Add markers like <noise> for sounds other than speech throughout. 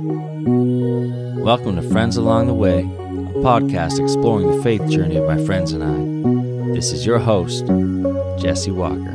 Welcome to Friends Along the Way, a podcast exploring the faith journey of my friends and I. This is your host, Jesse Walker.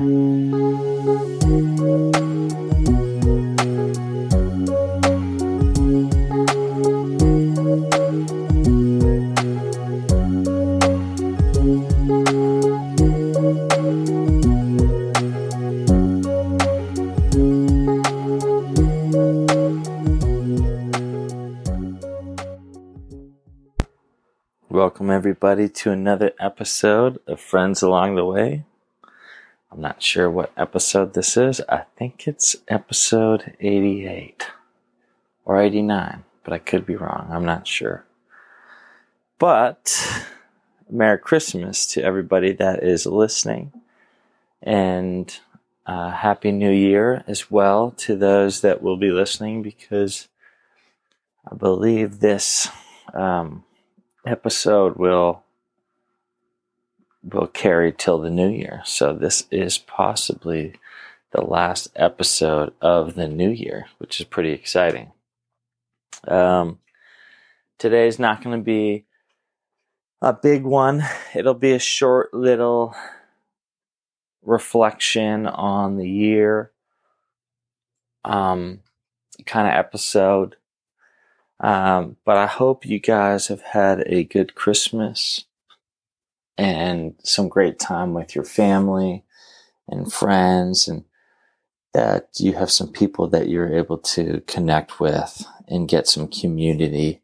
Welcome, everybody, to another episode of Friends Along the Way. I'm not sure what episode this is. I think it's episode 88 or 89, but I could be wrong. I'm not sure. But Merry Christmas to everybody that is listening, and uh, Happy New Year as well to those that will be listening because I believe this. Um, episode will will carry till the new year. So this is possibly the last episode of the new year, which is pretty exciting. Um, today is not going to be a big one. It'll be a short little reflection on the year um, kind of episode. Um, but I hope you guys have had a good Christmas and some great time with your family and friends and that you have some people that you're able to connect with and get some community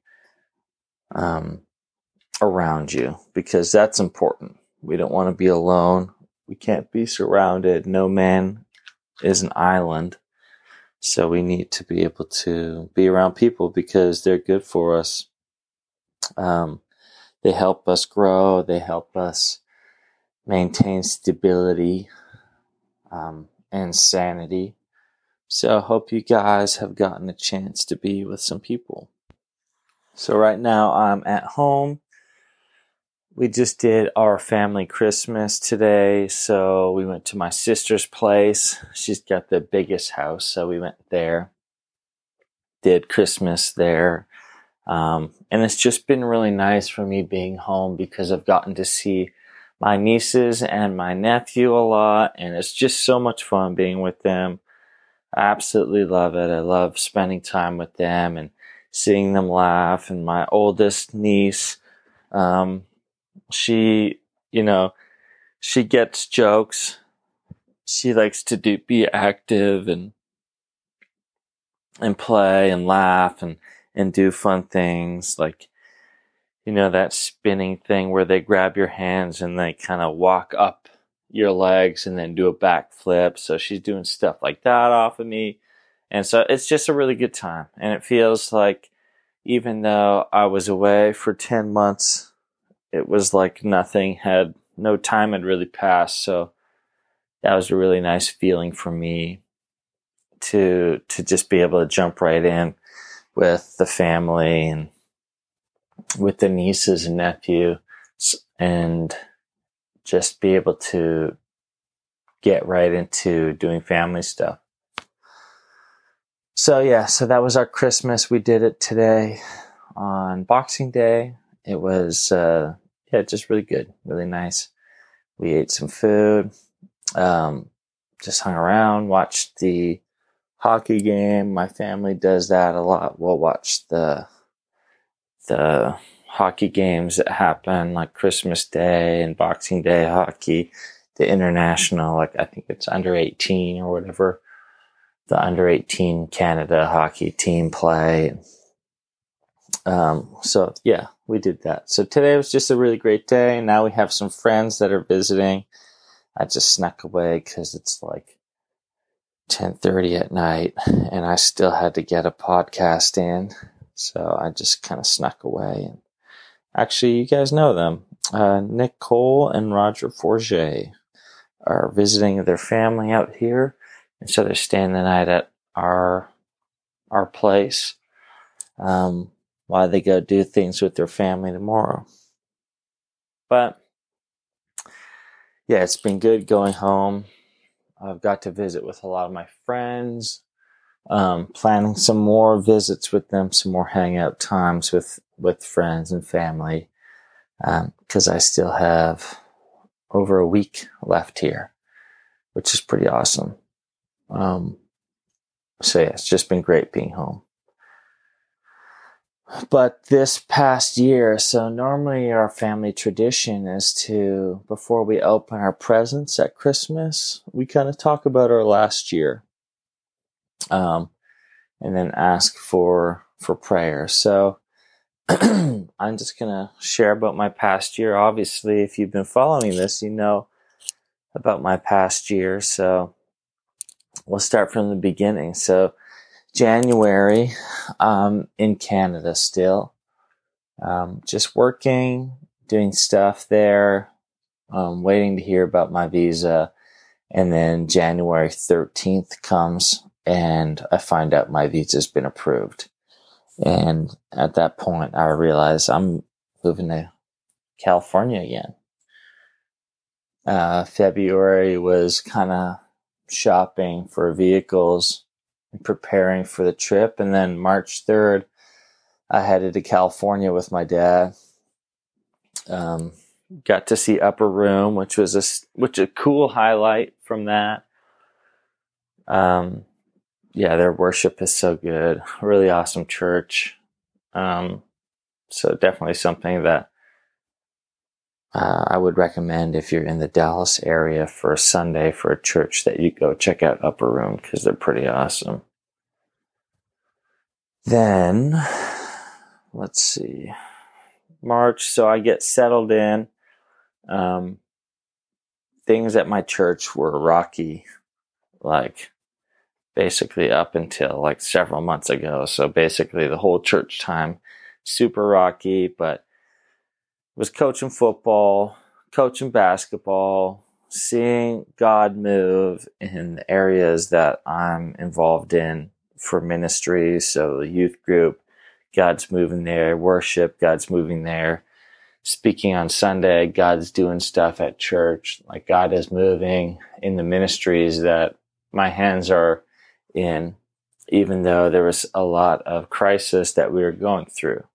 um, around you because that's important. We don't want to be alone. We can't be surrounded. No man is an island. So we need to be able to be around people because they're good for us. Um, they help us grow. They help us maintain stability um, and sanity. So I hope you guys have gotten a chance to be with some people. So right now I'm at home we just did our family Christmas today. So we went to my sister's place. She's got the biggest house. So we went there, did Christmas there. Um, and it's just been really nice for me being home because I've gotten to see my nieces and my nephew a lot. And it's just so much fun being with them. I absolutely love it. I love spending time with them and seeing them laugh. And my oldest niece, um, she, you know, she gets jokes. She likes to do, be active and, and play and laugh and, and do fun things like, you know, that spinning thing where they grab your hands and they kind of walk up your legs and then do a backflip. So she's doing stuff like that off of me. And so it's just a really good time. And it feels like even though I was away for 10 months it was like nothing had no time had really passed. So that was a really nice feeling for me to to just be able to jump right in with the family and with the nieces and nephew and just be able to get right into doing family stuff. So yeah, so that was our Christmas. We did it today on Boxing Day. It was, uh, yeah, just really good, really nice. We ate some food, um, just hung around, watched the hockey game. My family does that a lot. We'll watch the, the hockey games that happen like Christmas Day and Boxing Day hockey, the international, like I think it's under 18 or whatever, the under 18 Canada hockey team play. Um, so yeah, we did that. So today was just a really great day. Now we have some friends that are visiting. I just snuck away because it's like 10:30 at night, and I still had to get a podcast in. So I just kind of snuck away. And actually, you guys know them. Uh, Nick Cole and Roger Forget are visiting their family out here, and so they're staying the night at our our place. Um, while they go do things with their family tomorrow. But yeah, it's been good going home. I've got to visit with a lot of my friends. um, planning some more visits with them, some more hangout times with with friends and family, because um, I still have over a week left here, which is pretty awesome. Um, so yeah, it's just been great being home. But this past year, so normally our family tradition is to, before we open our presents at Christmas, we kind of talk about our last year. Um, and then ask for, for prayer. So, <clears throat> I'm just going to share about my past year. Obviously, if you've been following this, you know about my past year. So we'll start from the beginning. So January, um, in Canada still, um, just working, doing stuff there, um, waiting to hear about my visa. And then January 13th comes and I find out my visa's been approved. And at that point, I realize I'm moving to California again. Uh, February was kind of shopping for vehicles preparing for the trip. And then March 3rd, I headed to California with my dad. Um, got to see Upper Room, which was a, which a cool highlight from that. Um, yeah, their worship is so good. Really awesome church. Um, so definitely something that uh, I would recommend if you're in the Dallas area for a Sunday for a church that you go check out Upper Room because they're pretty awesome. Then, let's see, March. So I get settled in. Um, things at my church were rocky, like basically up until like several months ago. So basically the whole church time, super rocky, but was coaching football, coaching basketball, seeing God move in the areas that I'm involved in for ministry. So the youth group, God's moving there, worship, God's moving there. Speaking on Sunday, God's doing stuff at church. Like God is moving in the ministries that my hands are in, even though there was a lot of crisis that we were going through.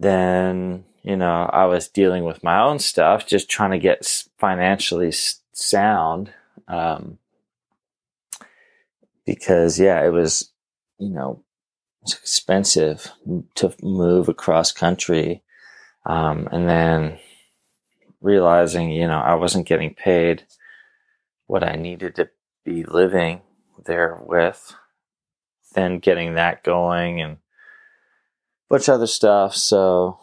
Then, you know, I was dealing with my own stuff, just trying to get financially sound. Um, because yeah, it was, you know, it's expensive to move across country. Um, and then realizing, you know, I wasn't getting paid what I needed to be living there with, then getting that going and bunch of other stuff. So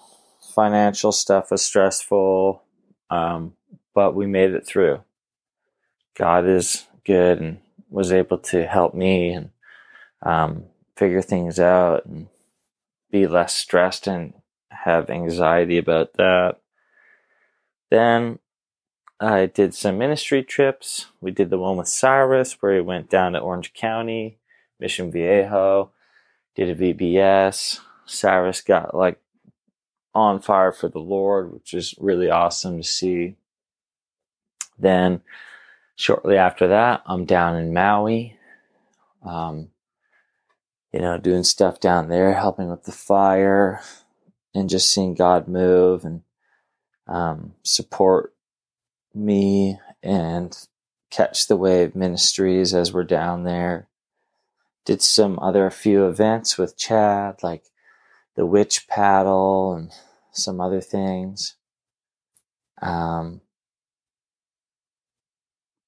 financial stuff was stressful, um, but we made it through. God is good and was able to help me and um, figure things out and be less stressed and have anxiety about that. Then I did some ministry trips. We did the one with Cyrus where he went down to Orange County, Mission Viejo, did a VBS. Cyrus got like on fire for the Lord, which is really awesome to see. Then shortly after that, I'm down in Maui. Um, you know, doing stuff down there, helping with the fire and just seeing God move and um, support me and Catch the Wave Ministries as we're down there. Did some other few events with Chad, like the witch paddle and some other things. Um,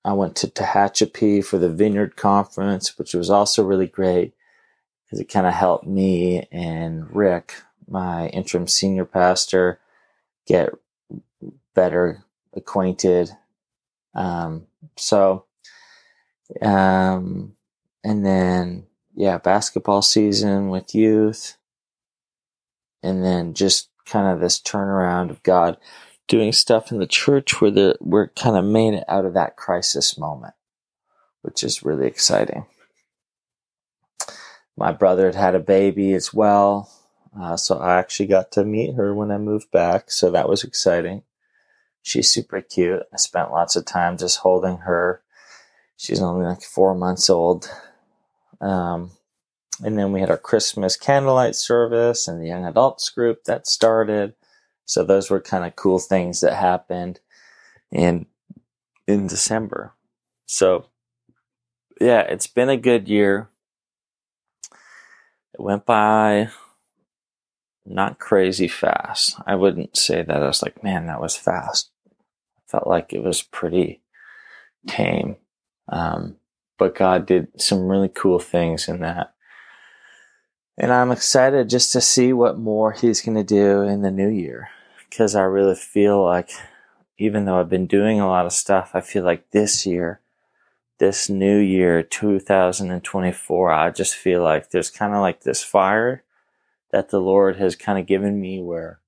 I went to Tehachapi for the Vineyard Conference, which was also really great because it kind of helped me and Rick, my interim senior pastor, get better acquainted. Um, so, um, and then, yeah, basketball season with youth. And then just kind of this turnaround of God doing stuff in the church where the, we're kind of made it out of that crisis moment, which is really exciting. My brother had had a baby as well. Uh, so I actually got to meet her when I moved back. So that was exciting. She's super cute. I spent lots of time just holding her. She's only like four months old. Um, and then we had our Christmas candlelight service and the young adults group that started. So those were kind of cool things that happened in in December. So yeah, it's been a good year. It went by not crazy fast. I wouldn't say that I was like, man, that was fast. I felt like it was pretty tame. Um, but God did some really cool things in that. And I'm excited just to see what more He's going to do in the new year. Because I really feel like, even though I've been doing a lot of stuff, I feel like this year, this new year, 2024, I just feel like there's kind of like this fire that the Lord has kind of given me where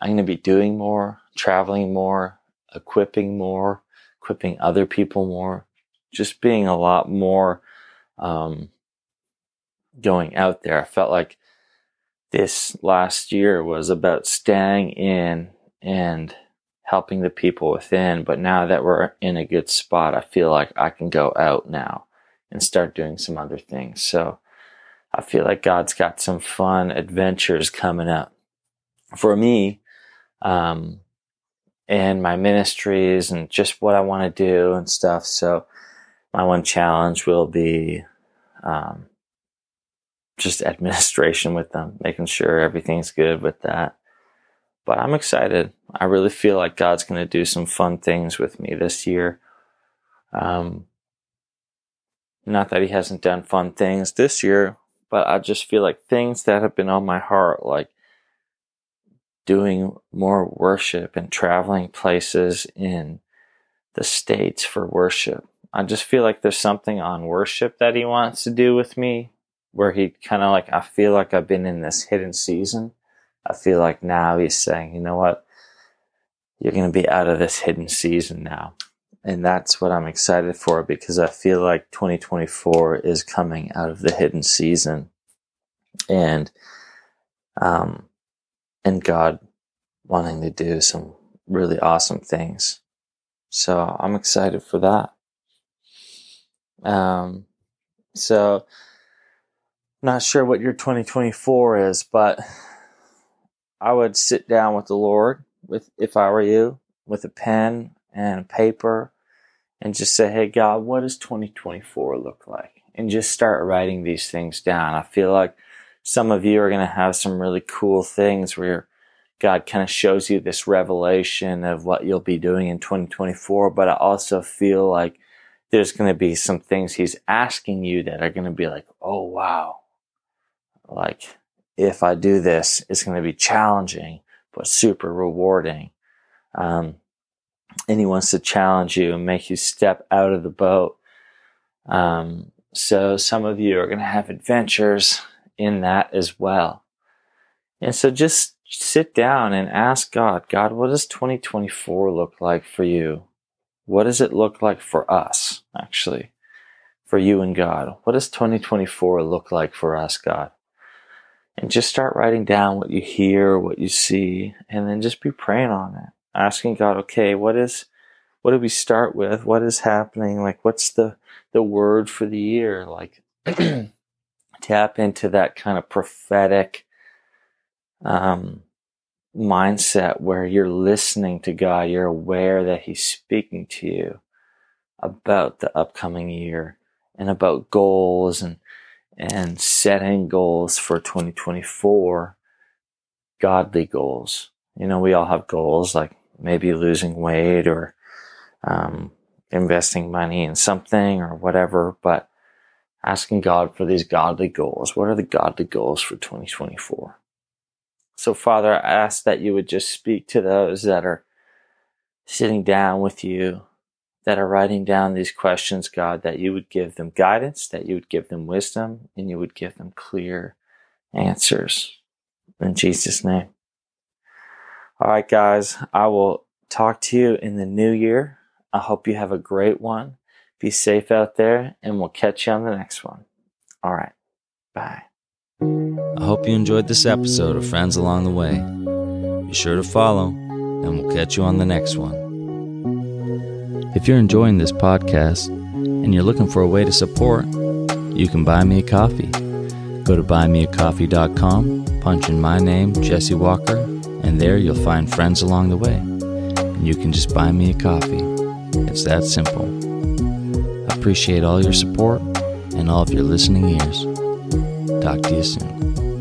I'm going to be doing more, traveling more, equipping more, equipping other people more, just being a lot more um, going out there. I felt like this last year was about staying in and helping the people within. But now that we're in a good spot, I feel like I can go out now and start doing some other things. So I feel like God's got some fun adventures coming up for me, um, and my ministries and just what I want to do and stuff. So my one challenge will be, um, just <laughs> administration with them, making sure everything's good with that. But I'm excited. I really feel like God's going to do some fun things with me this year. Um, not that He hasn't done fun things this year, but I just feel like things that have been on my heart, like doing more worship and traveling places in the States for worship. I just feel like there's something on worship that he wants to do with me where he kind of like, I feel like I've been in this hidden season. I feel like now he's saying, you know what? You're going to be out of this hidden season now. And that's what I'm excited for because I feel like 2024 is coming out of the hidden season and, um, and God wanting to do some really awesome things. So I'm excited for that. Um, so not sure what your 2024 is, but I would sit down with the Lord with, if I were you, with a pen and paper and just say, Hey God, what does 2024 look like? And just start writing these things down. I feel like some of you are going to have some really cool things where God kind of shows you this revelation of what you'll be doing in 2024. But I also feel like there's going to be some things he's asking you that are going to be like, Oh, wow. Like if I do this, it's going to be challenging, but super rewarding. Um, and he wants to challenge you and make you step out of the boat. Um, so some of you are going to have adventures in that as well. And so just sit down and ask God, God, what does 2024 look like for you? What does it look like for us, actually? For you and God? What does 2024 look like for us, God? And just start writing down what you hear, what you see, and then just be praying on it asking God, okay, what is, what do we start with? What is happening? Like, what's the, the word for the year? Like, <clears throat> tap into that kind of prophetic, um, mindset where you're listening to God. You're aware that He's speaking to you about the upcoming year and about goals and, and setting goals for 2024, godly goals. You know, we all have goals like maybe losing weight or um, investing money in something or whatever, but asking God for these godly goals. What are the godly goals for 2024? So, Father, I ask that you would just speak to those that are sitting down with you, that are writing down these questions, God, that you would give them guidance, that you would give them wisdom, and you would give them clear answers. In Jesus' name. All right, guys, I will talk to you in the new year. I hope you have a great one. Be safe out there, and we'll catch you on the next one. All right, bye. I hope you enjoyed this episode of Friends Along the Way. Be sure to follow, and we'll catch you on the next one. If you're enjoying this podcast and you're looking for a way to support, you can buy me a coffee. Go to buymeacoffee.com, punch in my name, Jesse Walker, and there you'll find friends along the way. And you can just buy me a coffee. It's that simple. I appreciate all your support and all of your listening ears. Talk to you soon.